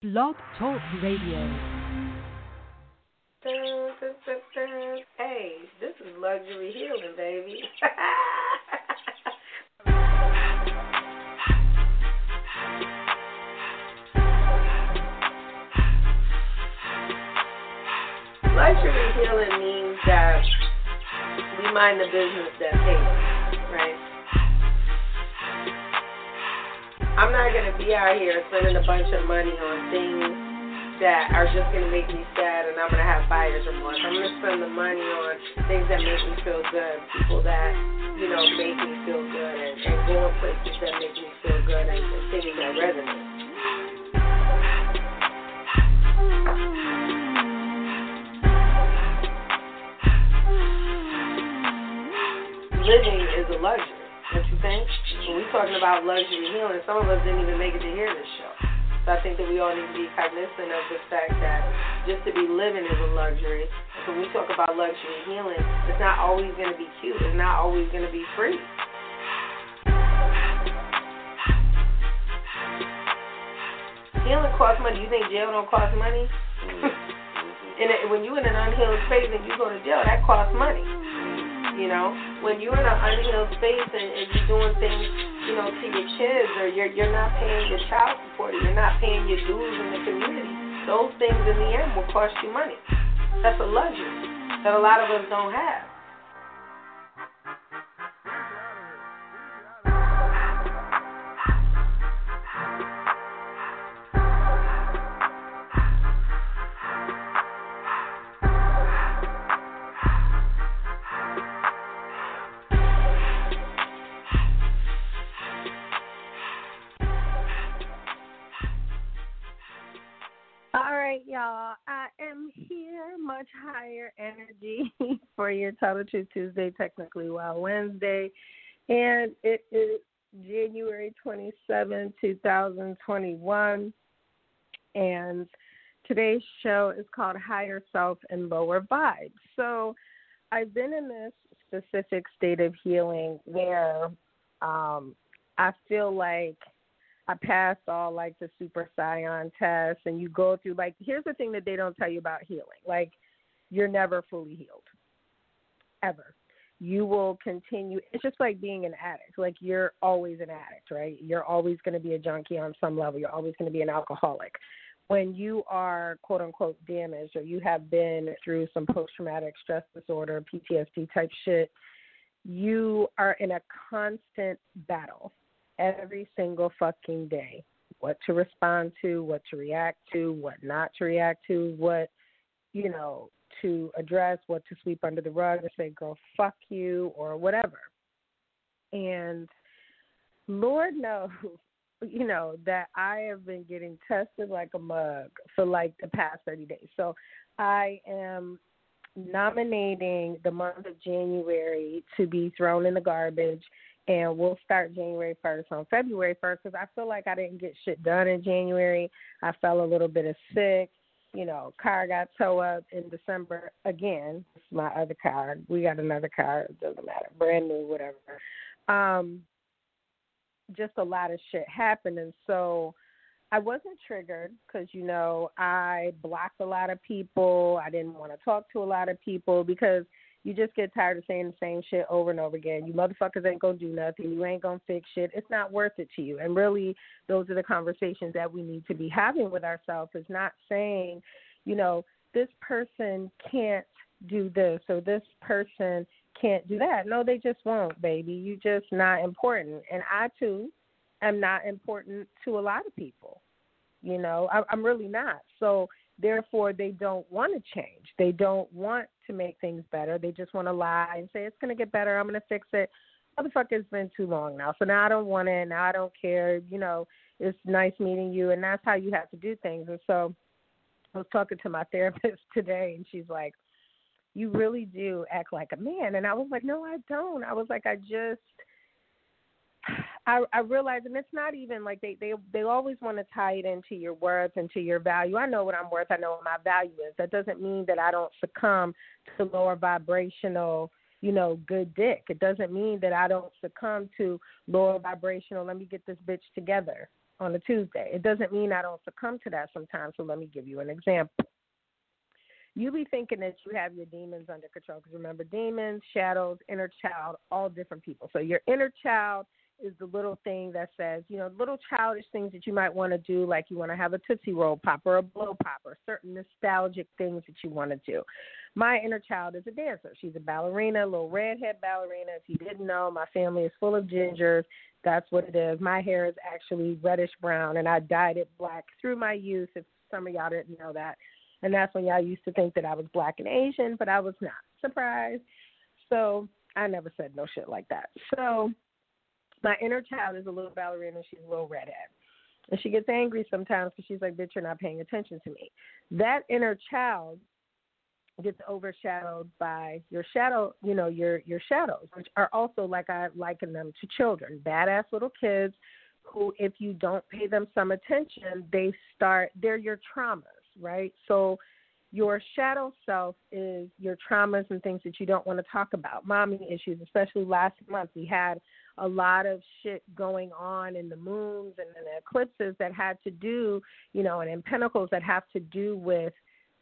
Blog Talk Radio. Hey, this is luxury healing, baby. luxury healing means that we mind the business that pays, right? I'm not gonna be out here spending a bunch of money on things that are just gonna make me sad and I'm gonna have buyer's remorse. I'm gonna spend the money on things that make me feel good, people that, you know, make me feel good and, and going places that make me feel good and, and things that resonate. Living is a luxury, don't you think? When we're talking about luxury healing, some of us didn't even make it to hear this show. So I think that we all need to be cognizant of the fact that just to be living is a luxury. So when we talk about luxury healing, it's not always going to be cute. It's not always going to be free. Healing costs money. You think jail don't cost money? and when you're in an unhealed space and you go to jail, that costs money. You know, when you're in an unhealed space and, and you're doing things, you know, to your kids, or you're you're not paying your child support, or you're not paying your dues in the community, those things in the end will cost you money. That's a luxury that a lot of us don't have. Y'all. I am here, much higher energy for your Total Truth Tuesday, technically Wild Wednesday, and it is January 27, 2021. And today's show is called Higher Self and Lower Vibes. So I've been in this specific state of healing where um, I feel like I passed all like the super saiyan tests and you go through like here's the thing that they don't tell you about healing. Like you're never fully healed. Ever. You will continue it's just like being an addict. Like you're always an addict, right? You're always gonna be a junkie on some level. You're always gonna be an alcoholic. When you are quote unquote damaged or you have been through some post traumatic stress disorder, PTSD type shit, you are in a constant battle every single fucking day. What to respond to, what to react to, what not to react to, what, you know, to address, what to sweep under the rug or say, girl, fuck you, or whatever. And Lord knows, you know, that I have been getting tested like a mug for like the past 30 days. So I am nominating the month of January to be thrown in the garbage and we'll start January 1st on February 1st because I feel like I didn't get shit done in January. I fell a little bit of sick. You know, car got towed up in December again. It's my other car. We got another car. It doesn't matter. Brand new, whatever. Um, just a lot of shit happened. And so I wasn't triggered because, you know, I blocked a lot of people. I didn't want to talk to a lot of people because – you just get tired of saying the same shit over and over again. You motherfuckers ain't gonna do nothing. You ain't gonna fix shit. It's not worth it to you. And really, those are the conversations that we need to be having with ourselves. Is not saying, you know, this person can't do this or this person can't do that. No, they just won't, baby. You just not important. And I too am not important to a lot of people. You know, I, I'm really not. So Therefore, they don't want to change. They don't want to make things better. They just want to lie and say, it's going to get better. I'm going to fix it. Motherfucker, it's been too long now. So now I don't want it. Now I don't care. You know, it's nice meeting you. And that's how you have to do things. And so I was talking to my therapist today, and she's like, you really do act like a man. And I was like, no, I don't. I was like, I just I, I realize, and it's not even like they they they always want to tie it into your worth and to your value. I know what I'm worth. I know what my value is. That doesn't mean that I don't succumb to lower vibrational, you know, good dick. It doesn't mean that I don't succumb to lower vibrational. Let me get this bitch together. on a Tuesday. It doesn't mean I don't succumb to that sometimes. So let me give you an example. You be thinking that you have your demons under control because remember, demons, shadows, inner child, all different people. So your inner child is the little thing that says, you know, little childish things that you might want to do, like you want to have a Tootsie Roll pop or a blow pop or certain nostalgic things that you want to do. My inner child is a dancer. She's a ballerina, a little redhead ballerina. If you didn't know, my family is full of gingers. That's what it is. My hair is actually reddish brown, and I dyed it black through my youth. If some of y'all didn't know that, and that's when y'all used to think that I was black and Asian, but I was not. Surprise. So I never said no shit like that. So my inner child is a little ballerina. She's a little redhead. And she gets angry sometimes because she's like, bitch, you're not paying attention to me. That inner child gets overshadowed by your shadow, you know, your your shadows, which are also like I liken them to children, badass little kids who if you don't pay them some attention, they start they're your traumas, right? So your shadow self is your traumas and things that you don't want to talk about. Mommy issues, especially last month we had a lot of shit going on in the moons and in the eclipses that had to do, you know, and in pentacles that have to do with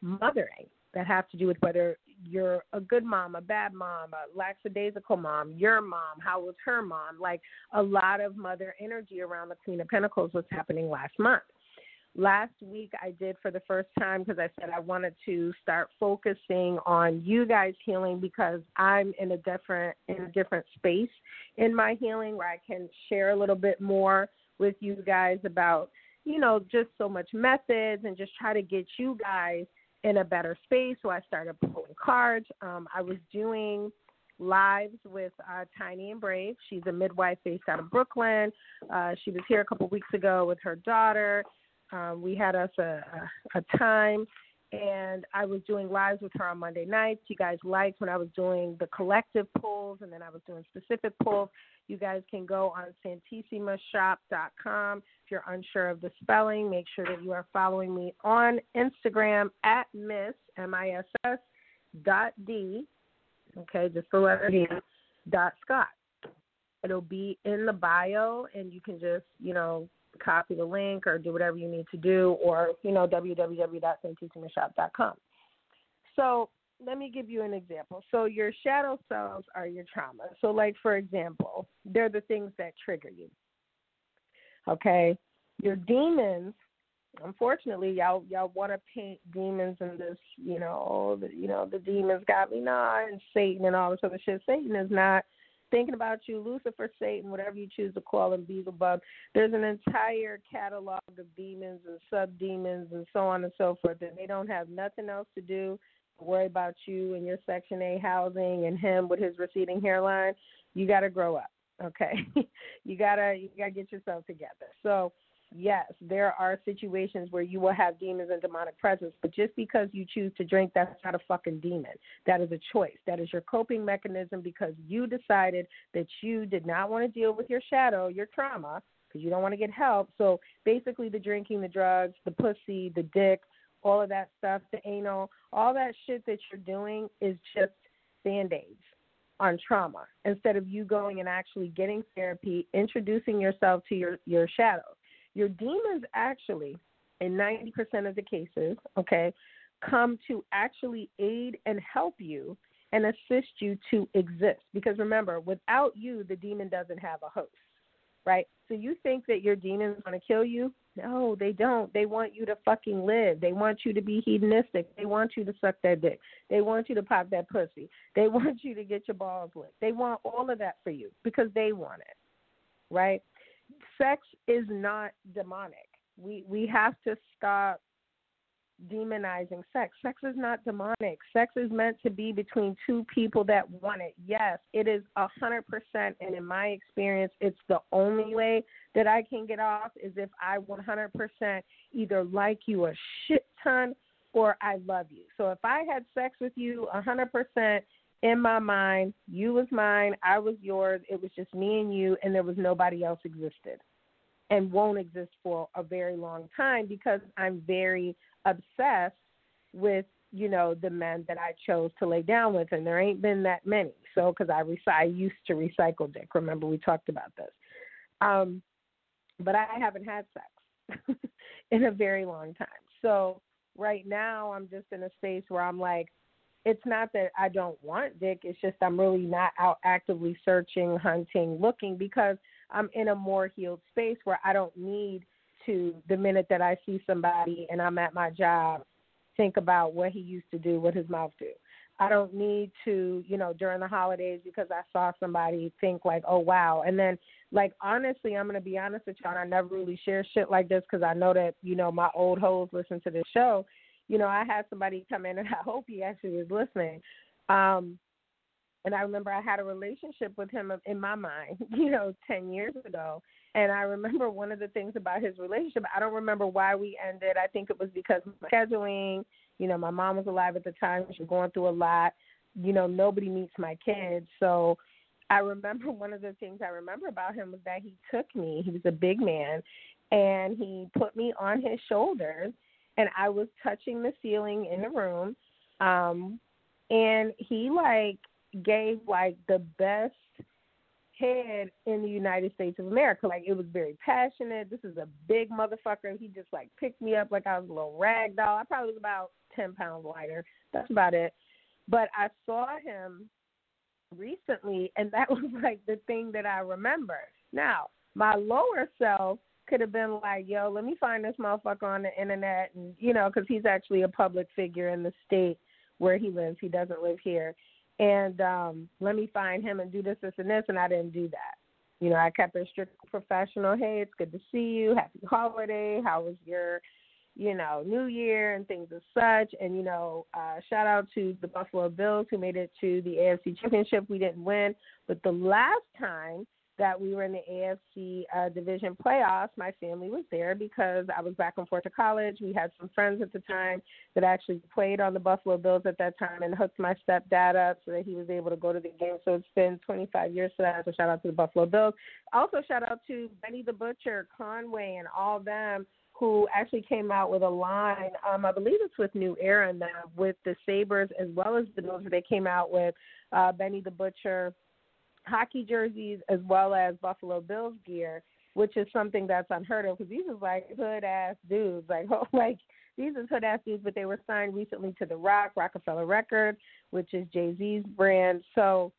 mothering, that have to do with whether you're a good mom, a bad mom, a lackadaisical mom, your mom, how was her mom? Like a lot of mother energy around the Queen of Pentacles was happening last month last week I did for the first time because I said I wanted to start focusing on you guys healing because I'm in a different in a different space in my healing where I can share a little bit more with you guys about you know just so much methods and just try to get you guys in a better space. So I started pulling cards. Um, I was doing lives with uh, Tiny and Brave. She's a midwife based out of Brooklyn. Uh, she was here a couple weeks ago with her daughter. Um, we had us a, a, a time, and I was doing lives with her on Monday nights. You guys liked when I was doing the collective pulls, and then I was doing specific pulls. You guys can go on santissimashop.com. If you're unsure of the spelling, make sure that you are following me on Instagram at Miss M I S S dot D. Okay, just the letter D dot Scott. It'll be in the bio, and you can just you know copy the link or do whatever you need to do, or you know www.santissimashop.com. So let me give you an example. So your shadow selves are your trauma. So like for example, they're the things that trigger you. Okay, your demons. Unfortunately, y'all y'all want to paint demons in this, you know, the, you know the demons got me nah and Satan and all this other shit. Satan is not thinking about you, Lucifer, Satan, whatever you choose to call him, Beelzebub. There's an entire catalog of demons and sub demons and so on and so forth, and they don't have nothing else to do worry about you and your Section 8 housing and him with his receding hairline. You got to grow up, okay? you gotta you gotta get yourself together. So yes, there are situations where you will have demons and demonic presence, but just because you choose to drink, that's not a fucking demon. That is a choice. That is your coping mechanism because you decided that you did not want to deal with your shadow, your trauma, because you don't want to get help. So basically, the drinking, the drugs, the pussy, the dick, all of that stuff, the anal, all that shit that you're doing is just band aids on trauma instead of you going and actually getting therapy, introducing yourself to your, your shadows. Your demons actually, in 90% of the cases, okay, come to actually aid and help you and assist you to exist. Because remember, without you, the demon doesn't have a host, right? So you think that your demon's going to kill you? No, they don't. They want you to fucking live. They want you to be hedonistic. They want you to suck that dick. They want you to pop that pussy. They want you to get your balls licked. They want all of that for you because they want it, right? Sex is not demonic. We we have to stop demonizing sex. Sex is not demonic. Sex is meant to be between two people that want it. Yes, it is a hundred percent and in my experience it's the only way that I can get off is if I one hundred percent either like you a shit ton or I love you. So if I had sex with you a hundred percent in my mind, you was mine, I was yours. It was just me and you, and there was nobody else existed and won't exist for a very long time because I'm very obsessed with you know the men that I chose to lay down with, and there ain't been that many. So because I, rec- I used to recycle dick. Remember we talked about this. Um, but I haven't had sex in a very long time. So right now I'm just in a space where I'm like, it's not that I don't want dick. It's just I'm really not out actively searching, hunting, looking because I'm in a more healed space where I don't need to the minute that I see somebody and I'm at my job think about what he used to do what his mouth do. I don't need to, you know, during the holidays because I saw somebody think like, oh wow, and then like honestly, I'm gonna be honest with y'all. I never really share shit like this because I know that you know my old hoes listen to this show. You know, I had somebody come in, and I hope he actually is listening. Um, and I remember I had a relationship with him in my mind, you know, ten years ago. And I remember one of the things about his relationship. I don't remember why we ended. I think it was because of scheduling you know, my mom was alive at the time. She was going through a lot. You know, nobody meets my kids. So I remember one of the things I remember about him was that he took me. He was a big man, and he put me on his shoulders, and I was touching the ceiling in the room. Um, and he like gave like the best head in the United States of America. Like it was very passionate. This is a big motherfucker. He just like picked me up like I was a little rag doll. I probably was about ten pounds lighter. That's about it. But I saw him recently and that was like the thing that I remember. Now, my lower self could have been like, yo, let me find this motherfucker on the internet and you know, because he's actually a public figure in the state where he lives. He doesn't live here and um, let me find him and do this, this, and this. And I didn't do that. You know, I kept it strict professional. Hey, it's good to see you. Happy holiday. How was your, you know, New Year and things of such. And you know, uh, shout out to the Buffalo Bills who made it to the AFC Championship. We didn't win, but the last time that we were in the AFC uh, division playoffs, my family was there because I was back and forth to college. We had some friends at the time that actually played on the Buffalo Bills at that time and hooked my stepdad up so that he was able to go to the game. So it's been 25 years for that. So shout out to the Buffalo Bills. Also, shout out to Benny the Butcher, Conway, and all them who actually came out with a line. Um, I believe it's with New Era now with the Sabres as well as the Bills. They came out with uh, Benny the Butcher hockey jerseys as well as Buffalo Bills gear, which is something that's unheard of because these are like hood ass dudes, like oh, like these are hood ass dudes, but they were signed recently to the Rock Roc-A-Fella Records, which is Jay Z's brand. So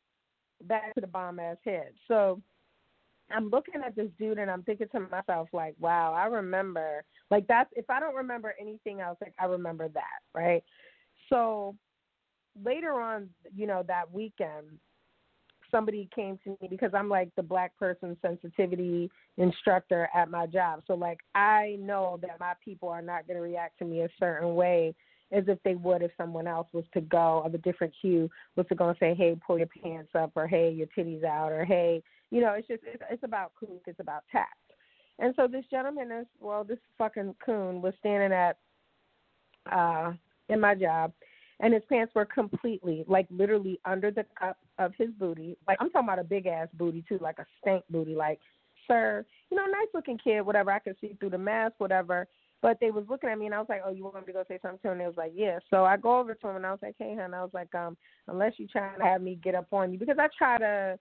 back to the bomb ass head. So I'm looking at this dude and I'm thinking to myself like, wow, I remember like that's if I don't remember anything else, like I remember that, right? So later on, you know, that weekend, somebody came to me because I'm like the black person sensitivity instructor at my job. So like I know that my people are not going to react to me a certain way as if they would if someone else was to go of a different hue was to go and say, "Hey, pull your pants up," or "Hey, your titties out," or "Hey," you know, it's just it's, it's about coon, it's about tact. And so this gentleman is well, this fucking coon was standing at uh in my job and his pants were completely, like literally under the cup of his booty. Like I'm talking about a big ass booty too, like a stank booty. Like, sir, you know, nice looking kid, whatever. I could see through the mask, whatever. But they was looking at me and I was like, Oh, you want me to go say something to him? And they was like, Yeah. So I go over to him and I was like, Hey hon, I was like, um, unless you trying to have me get up on you because I try to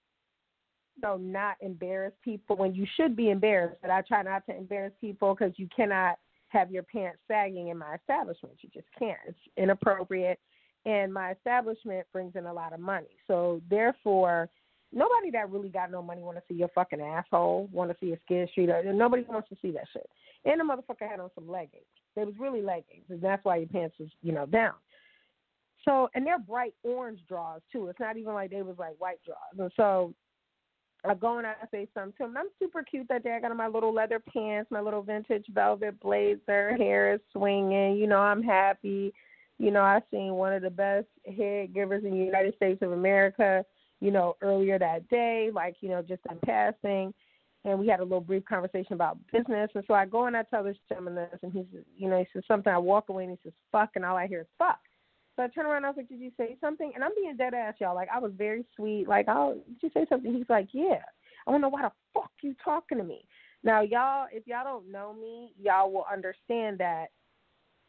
you know, not embarrass people when you should be embarrassed, but I try not to embarrass people because you cannot have your pants sagging in my establishment. You just can't. It's inappropriate. And my establishment brings in a lot of money. So therefore, nobody that really got no money want to see your fucking asshole, want to see a skid street. Or, nobody wants to see that shit. And the motherfucker had on some leggings. They was really leggings, and that's why your pants was, you know, down. So, and they're bright orange drawers too. It's not even like they was like white drawers. And so I go and I say something to him. I'm super cute that day. I got on my little leather pants, my little vintage velvet blazer, hair is swinging. You know, I'm happy. You know, I seen one of the best head givers in the United States of America, you know, earlier that day, like, you know, just in passing. And we had a little brief conversation about business. And so I go and I tell this gentleman this, and he you know, he says something. I walk away and he says, fuck, and all I hear is fuck. So I turn around and I was like, Did you say something? And I'm being dead ass, y'all. Like I was very sweet. Like, oh, did you say something? He's like, Yeah. I don't know why the fuck you talking to me. Now y'all if y'all don't know me, y'all will understand that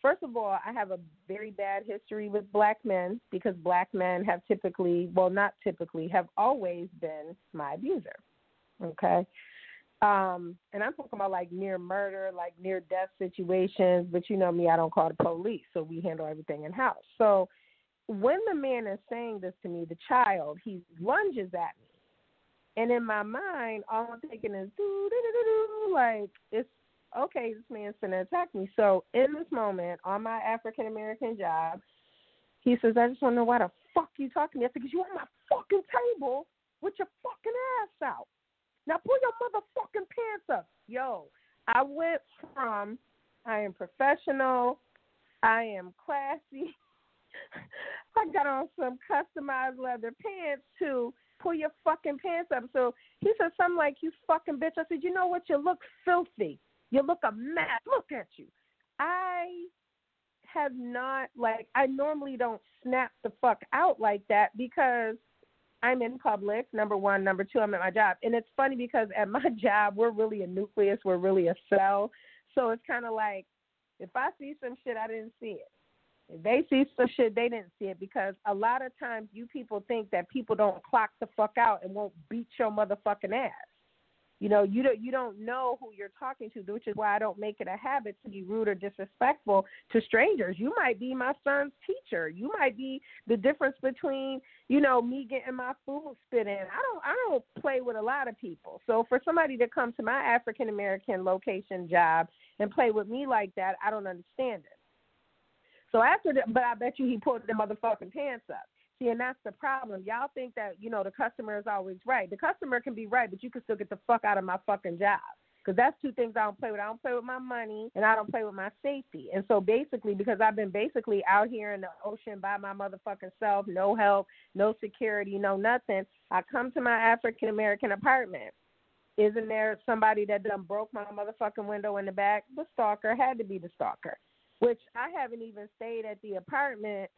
first of all, I have a very bad history with black men because black men have typically well not typically, have always been my abuser. Okay? Um, and I'm talking about like near murder, like near death situations. But you know me, I don't call the police, so we handle everything in house. So when the man is saying this to me, the child, he lunges at me. And in my mind, all I'm thinking is, like, it's okay, this man's to attack me. So in this moment, on my African American job, he says, I just want to know why the fuck you talking to me. I said, because you on my fucking table with your fucking ass out. Now pull your motherfucking pants up. Yo, I went from I am professional, I am classy, I got on some customized leather pants to pull your fucking pants up. So he said something like, You fucking bitch. I said, You know what? You look filthy. You look a mess. Look at you. I have not like I normally don't snap the fuck out like that because I'm in public, number one. Number two, I'm at my job. And it's funny because at my job, we're really a nucleus, we're really a cell. So it's kind of like if I see some shit, I didn't see it. If they see some shit, they didn't see it because a lot of times you people think that people don't clock the fuck out and won't beat your motherfucking ass. You know, you don't you don't know who you're talking to, which is why I don't make it a habit to be rude or disrespectful to strangers. You might be my son's teacher. You might be the difference between, you know, me getting my food spit in. I don't I don't play with a lot of people. So for somebody to come to my African American location job and play with me like that, I don't understand it. So after that, but I bet you he pulled the motherfucking pants up. See, and that's the problem. Y'all think that, you know, the customer is always right. The customer can be right, but you can still get the fuck out of my fucking job. Because that's two things I don't play with. I don't play with my money and I don't play with my safety. And so basically, because I've been basically out here in the ocean by my motherfucking self, no help, no security, no nothing, I come to my African American apartment. Isn't there somebody that done broke my motherfucking window in the back? The stalker had to be the stalker, which I haven't even stayed at the apartment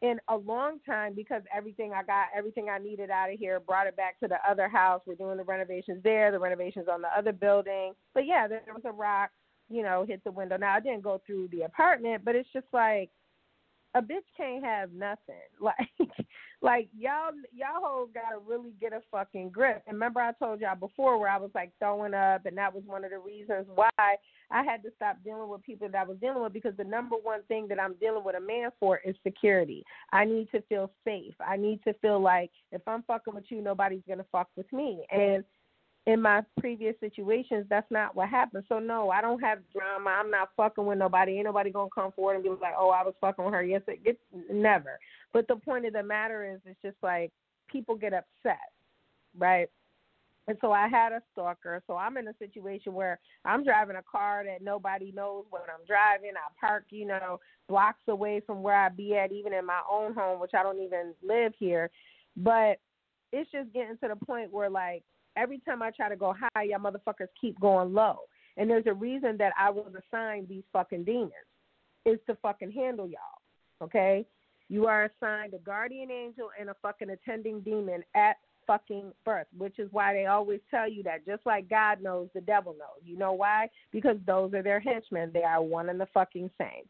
in a long time because everything I got, everything I needed out of here, brought it back to the other house. We're doing the renovations there, the renovations on the other building. But yeah, there was a rock, you know, hit the window. Now I didn't go through the apartment, but it's just like a bitch can't have nothing. Like, like y'all, y'all hoes gotta really get a fucking grip. And remember, I told y'all before where I was like throwing up, and that was one of the reasons why I had to stop dealing with people that I was dealing with because the number one thing that I'm dealing with a man for is security. I need to feel safe. I need to feel like if I'm fucking with you, nobody's gonna fuck with me. And in my previous situations, that's not what happened. So no, I don't have drama. I'm not fucking with nobody. Ain't nobody gonna come forward and be like, "Oh, I was fucking with her." Yes, it gets never. But the point of the matter is, it's just like people get upset, right? And so I had a stalker. So I'm in a situation where I'm driving a car that nobody knows what I'm driving. I park, you know, blocks away from where I be at, even in my own home, which I don't even live here. But it's just getting to the point where like every time I try to go high, y'all motherfuckers keep going low. And there's a reason that I was assigned these fucking demons is to fucking handle y'all. Okay? You are assigned a guardian angel and a fucking attending demon at fucking birth, which is why they always tell you that just like God knows, the devil knows. You know why? Because those are their henchmen. They are one and the fucking same.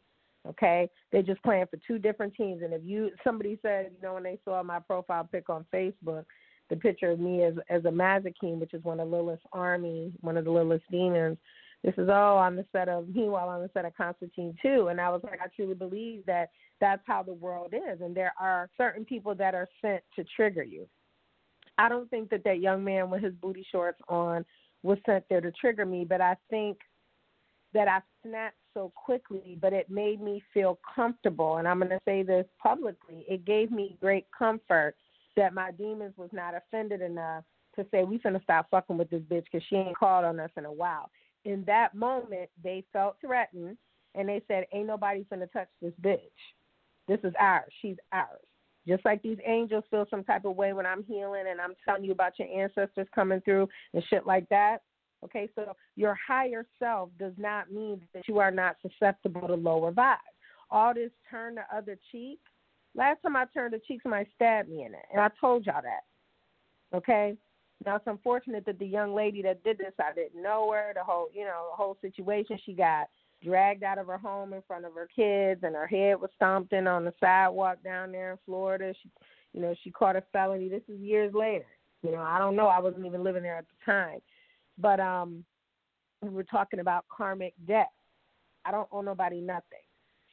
Okay? They're just playing for two different teams. And if you somebody said, you know, when they saw my profile pic on Facebook, the picture of me as as a Mazikeen, which is one of Lilith's army, one of the Lilith's demons. This is oh, all on the set of meanwhile on the set of Constantine too, and I was like, I truly believe that that's how the world is, and there are certain people that are sent to trigger you. I don't think that that young man with his booty shorts on was sent there to trigger me, but I think that I snapped so quickly, but it made me feel comfortable. And I'm going to say this publicly it gave me great comfort that my demons was not offended enough to say we finna stop fucking with this bitch because she ain't called on us in a while. In that moment, they felt threatened and they said, "Ain't nobody finna touch this bitch. This is ours. She's ours." Just like these angels feel some type of way when I'm healing and I'm telling you about your ancestors coming through and shit like that. Okay, so your higher self does not mean that you are not susceptible to lower vibes. All this turn the other cheek Last time I turned the cheek, somebody stabbed me in it, and I told y'all that. Okay. Now it's unfortunate that the young lady that did this, I didn't know her. The whole, you know, the whole situation. She got dragged out of her home in front of her kids, and her head was stomped in on the sidewalk down there in Florida. She, you know, she caught a felony. This is years later. You know, I don't know. I wasn't even living there at the time. But um, we were talking about karmic debt. I don't owe nobody nothing.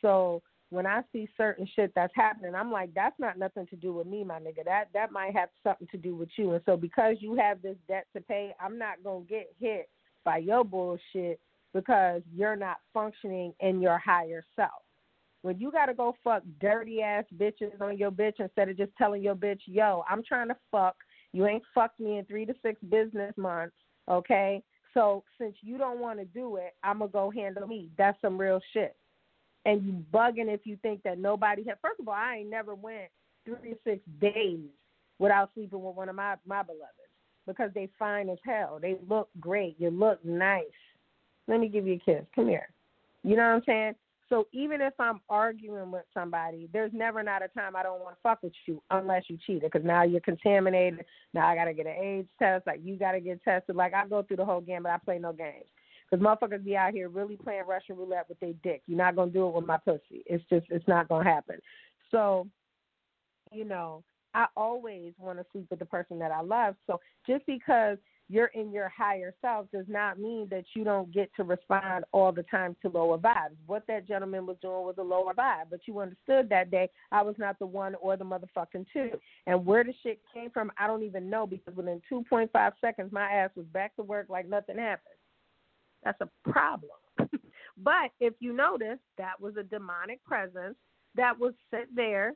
So when I see certain shit that's happening, I'm like, that's not nothing to do with me, my nigga. That that might have something to do with you. And so because you have this debt to pay, I'm not gonna get hit by your bullshit because you're not functioning in your higher self. When you gotta go fuck dirty ass bitches on your bitch instead of just telling your bitch, yo, I'm trying to fuck. You ain't fucked me in three to six business months, okay? So since you don't want to do it, I'm gonna go handle me. That's some real shit and you bugging if you think that nobody had. First of all, I ain't never went three to six days without sleeping with one of my my beloveds because they fine as hell. They look great. You look nice. Let me give you a kiss. Come here. You know what I'm saying? So even if I'm arguing with somebody, there's never not a time I don't want to fuck with you unless you cheated because now you're contaminated. Now I got to get an AIDS test. Like you got to get tested. Like I go through the whole game, but I play no games. Because motherfuckers be out here really playing Russian roulette with their dick. You're not gonna do it with my pussy. It's just it's not gonna happen. So, you know, I always want to sleep with the person that I love. So just because you're in your higher self does not mean that you don't get to respond all the time to lower vibes. What that gentleman was doing was a lower vibe, but you understood that day I was not the one or the motherfucking two. And where the shit came from, I don't even know because within 2.5 seconds, my ass was back to work like nothing happened. That's a problem. but if you notice, that was a demonic presence that was set there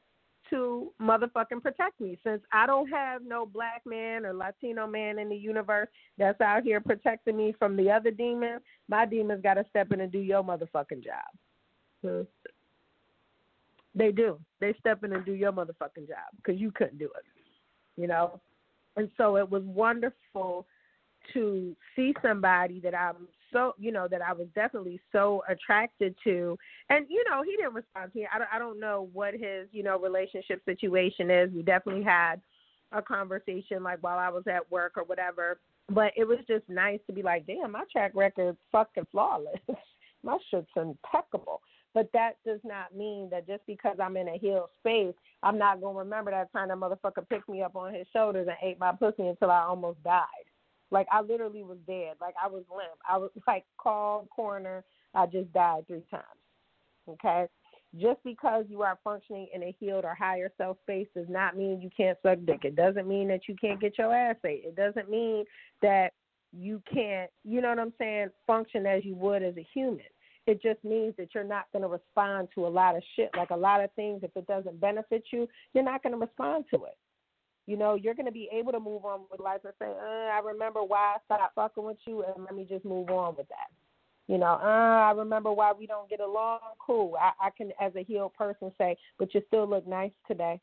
to motherfucking protect me. Since I don't have no black man or Latino man in the universe that's out here protecting me from the other demons, my demons got to step in and do your motherfucking job. Hmm. They do. They step in and do your motherfucking job because you couldn't do it. You know? And so it was wonderful to see somebody that I'm so you know that I was definitely so attracted to, and you know he didn't respond to me. I don't, I don't know what his you know relationship situation is. We definitely had a conversation like while I was at work or whatever, but it was just nice to be like, damn, my track record's fucking flawless. my shit's impeccable. But that does not mean that just because I'm in a healed space, I'm not gonna remember that time that motherfucker picked me up on his shoulders and ate my pussy until I almost died. Like I literally was dead. Like I was limp. I was like called coroner. I just died three times. Okay? Just because you are functioning in a healed or higher self space does not mean you can't suck dick. It doesn't mean that you can't get your ass ate. It doesn't mean that you can't, you know what I'm saying, function as you would as a human. It just means that you're not going to respond to a lot of shit. Like a lot of things, if it doesn't benefit you, you're not going to respond to it you know, you're going to be able to move on with life and say, uh, I remember why I stopped fucking with you, and let me just move on with that. You know, uh, I remember why we don't get along. Cool. I, I can, as a healed person, say, but you still look nice today.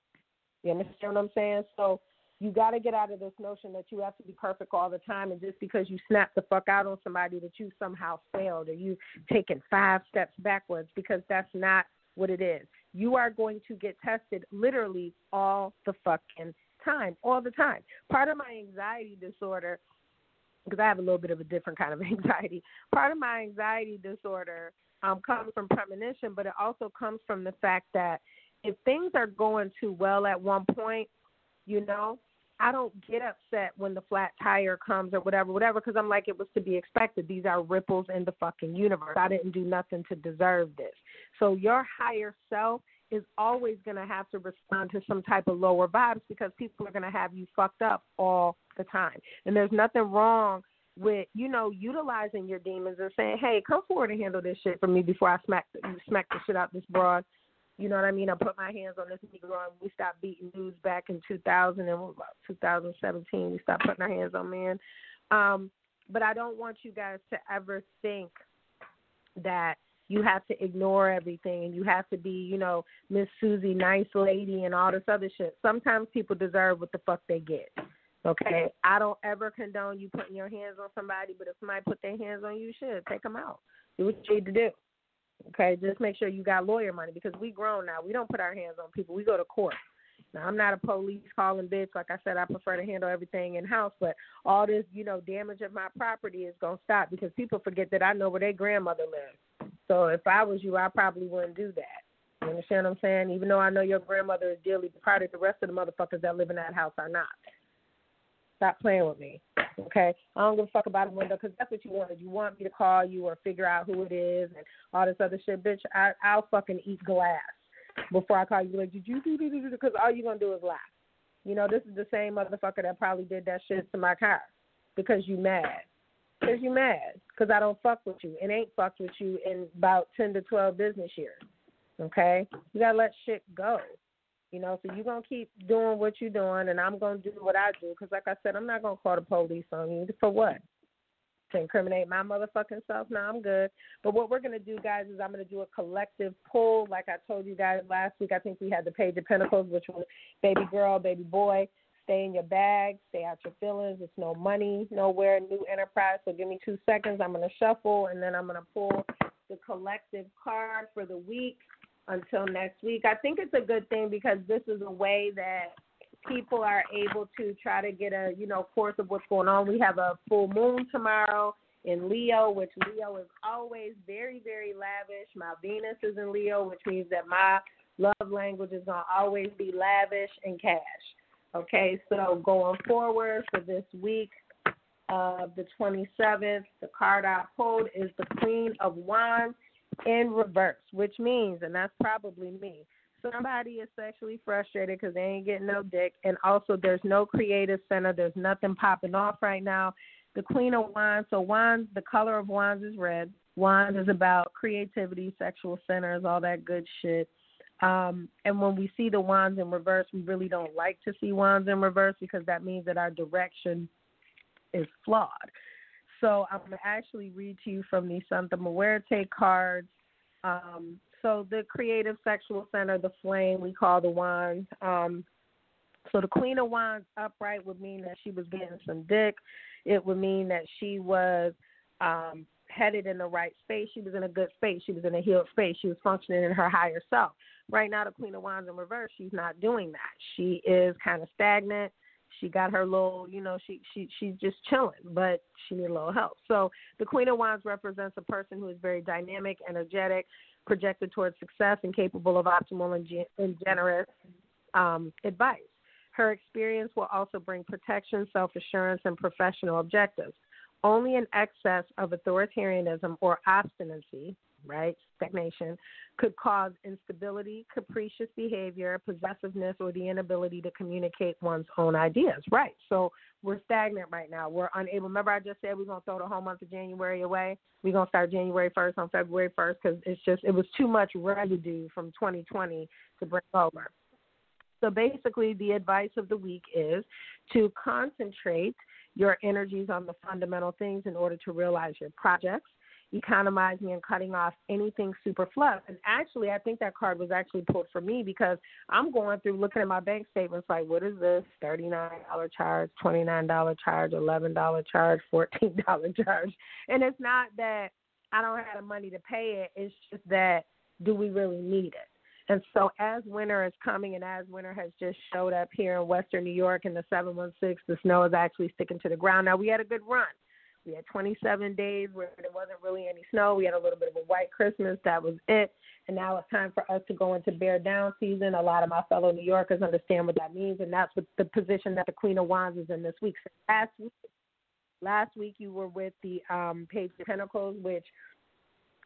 You understand what I'm saying? So you got to get out of this notion that you have to be perfect all the time, and just because you snap the fuck out on somebody, that you somehow failed or you've taken five steps backwards, because that's not what it is. You are going to get tested literally all the fucking time, all the time. Part of my anxiety disorder, because I have a little bit of a different kind of anxiety, part of my anxiety disorder um, comes from premonition, but it also comes from the fact that if things are going too well at one point, you know, I don't get upset when the flat tire comes or whatever, whatever, because I'm like, it was to be expected. These are ripples in the fucking universe. I didn't do nothing to deserve this. So your higher self is always going to have to respond to some type of lower vibes because people are going to have you fucked up all the time. And there's nothing wrong with you know utilizing your demons and saying, "Hey, come forward and handle this shit for me before I smack the, smack the shit out this broad." You know what I mean? I put my hands on this Negro and we stopped beating dudes back in 2000 and about 2017. We stopped putting our hands on men. Um, but I don't want you guys to ever think that you have to ignore everything and you have to be, you know, Miss Susie, nice lady, and all this other shit. Sometimes people deserve what the fuck they get. Okay, I don't ever condone you putting your hands on somebody, but if somebody put their hands on you, shit, take them out. Do what you need to do. Okay, just make sure you got lawyer money because we grown now. We don't put our hands on people. We go to court. Now I'm not a police calling bitch. Like I said, I prefer to handle everything in house. But all this, you know, damage of my property is gonna stop because people forget that I know where their grandmother lives. So if I was you, I probably wouldn't do that. You understand what I'm saying? Even though I know your grandmother is dearly departed, the rest of the motherfuckers that live in that house are not. Stop playing with me. Okay, I don't give a fuck about a window because that's what you wanted. You want me to call you or figure out who it is and all this other shit, bitch. I, I'll fucking eat glass before I call you. Like, did you do do? Because all you're gonna do is laugh. You know, this is the same motherfucker that probably did that shit to my car because you mad. Because you mad. Because I don't fuck with you and ain't fucked with you in about 10 to 12 business years. Okay? You got to let shit go. You know, so you're going to keep doing what you're doing, and I'm going to do what I do. Because, like I said, I'm not going to call the police on you. For what? To incriminate my motherfucking self? No, I'm good. But what we're to do, guys, is I'm to do a collective pull. Like I told you guys last week, I think we had the Page of Pentacles, which was baby girl, baby boy. Stay in your bag. Stay out your feelings. It's no money, nowhere, new enterprise. So give me two seconds. I'm to shuffle, and then I'm to pull the collective card for the week until next week. I think it's a good thing because this is a way that people are able to try to get a you know course of what's going on. We have a full moon tomorrow in Leo, which Leo is always very very lavish. My Venus is in Leo, which means that my love language is gonna always be lavish and cash. Okay, so going forward for this week of the 27th, the card I pulled is the Queen of Wands in reverse, which means, and that's probably me, somebody is sexually frustrated because they ain't getting no dick, and also there's no creative center, there's nothing popping off right now. The Queen of Wands, so Wands, the color of Wands is red. Wands is about creativity, sexual centers, all that good shit. Um, and when we see the wands in reverse, we really don't like to see wands in reverse because that means that our direction is flawed. So I'm going to actually read to you from the Santa Muerte cards. Um, so the creative sexual center, the flame, we call the wands. Um, so the Queen of Wands upright would mean that she was getting some dick. It would mean that she was um, headed in the right space. She was in a good space. She was in a healed space. She was functioning in her higher self. Right now, the Queen of Wands in reverse, she's not doing that. She is kind of stagnant. She got her little, you know, she she she's just chilling, but she need a little help. So the Queen of Wands represents a person who is very dynamic, energetic, projected towards success, and capable of optimal and, ge- and generous um, advice. Her experience will also bring protection, self assurance, and professional objectives. Only an excess of authoritarianism or obstinacy, right, stagnation, could cause instability, capricious behavior, possessiveness, or the inability to communicate one's own ideas. Right. So we're stagnant right now. We're unable. Remember, I just said we're going to throw the whole month of January away? We're going to start January 1st on February 1st because it's just, it was too much residue from 2020 to bring over. So basically, the advice of the week is to concentrate your energies on the fundamental things in order to realize your projects economizing and cutting off anything super fluff. And actually, I think that card was actually pulled for me because I'm going through looking at my bank statements like, what is this? $39 charge, $29 charge, $11 charge, $14 charge. And it's not that I don't have the money to pay it, it's just that do we really need it? And so, as winter is coming, and as winter has just showed up here in Western New York in the 716, the snow is actually sticking to the ground. Now, we had a good run. We had 27 days where there wasn't really any snow. We had a little bit of a white Christmas. That was it. And now it's time for us to go into bear down season. A lot of my fellow New Yorkers understand what that means, and that's what the position that the Queen of Wands is in this week. So last week, last week you were with the um, Page of Pentacles, which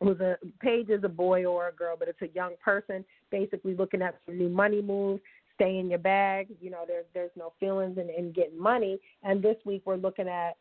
was a page is a boy or a girl, but it's a young person basically looking at some new money moves. Stay in your bag. You know, there's there's no feelings in, in getting money. And this week we're looking at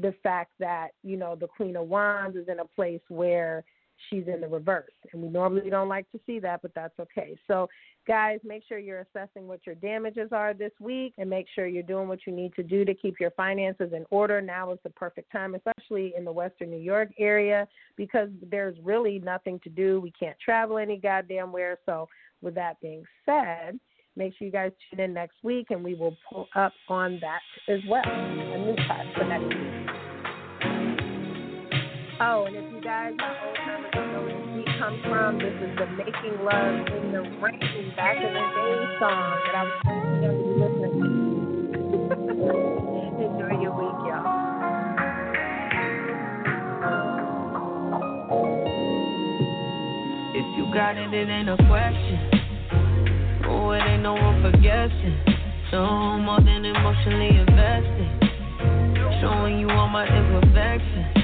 the fact that you know the Queen of Wands is in a place where she's in the reverse, and we normally don't like to see that, but that's okay. So, guys, make sure you're assessing what your damages are this week, and make sure you're doing what you need to do to keep your finances in order. Now is the perfect time, especially in the Western New York area, because there's really nothing to do. We can't travel any goddamn where. So, with that being said Make sure you guys tune in next week, and we will pull up on that as well. A new part for next week. Oh, and if you guys are old timers don't know where this beat from, this is the Making Love in the Rain back in the day song that I was going to be listening to. Enjoy your week, y'all. If you got it, it ain't a question. Oh, it ain't no one for guessing. So more than emotionally invested. Showing you all my imperfections.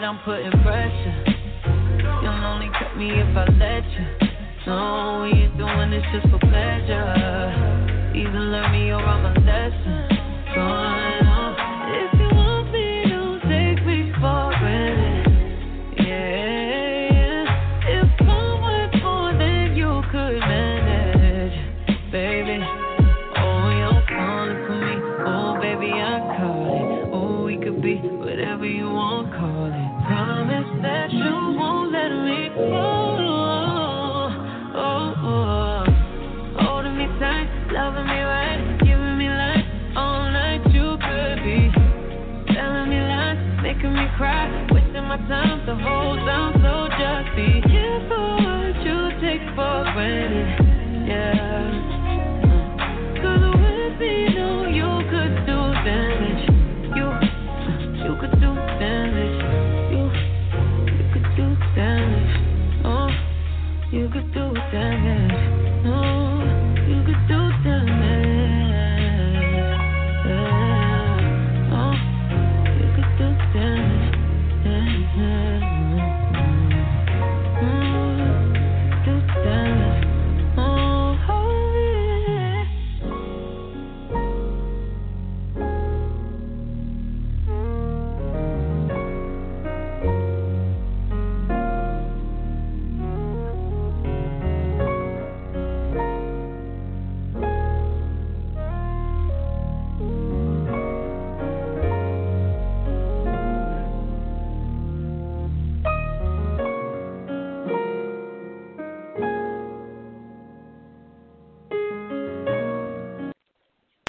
it, I'm putting pressure. You'll only cut me if I let you. No, we ain't doing this just for pleasure. Either learn me or I'm a lesson. Gone.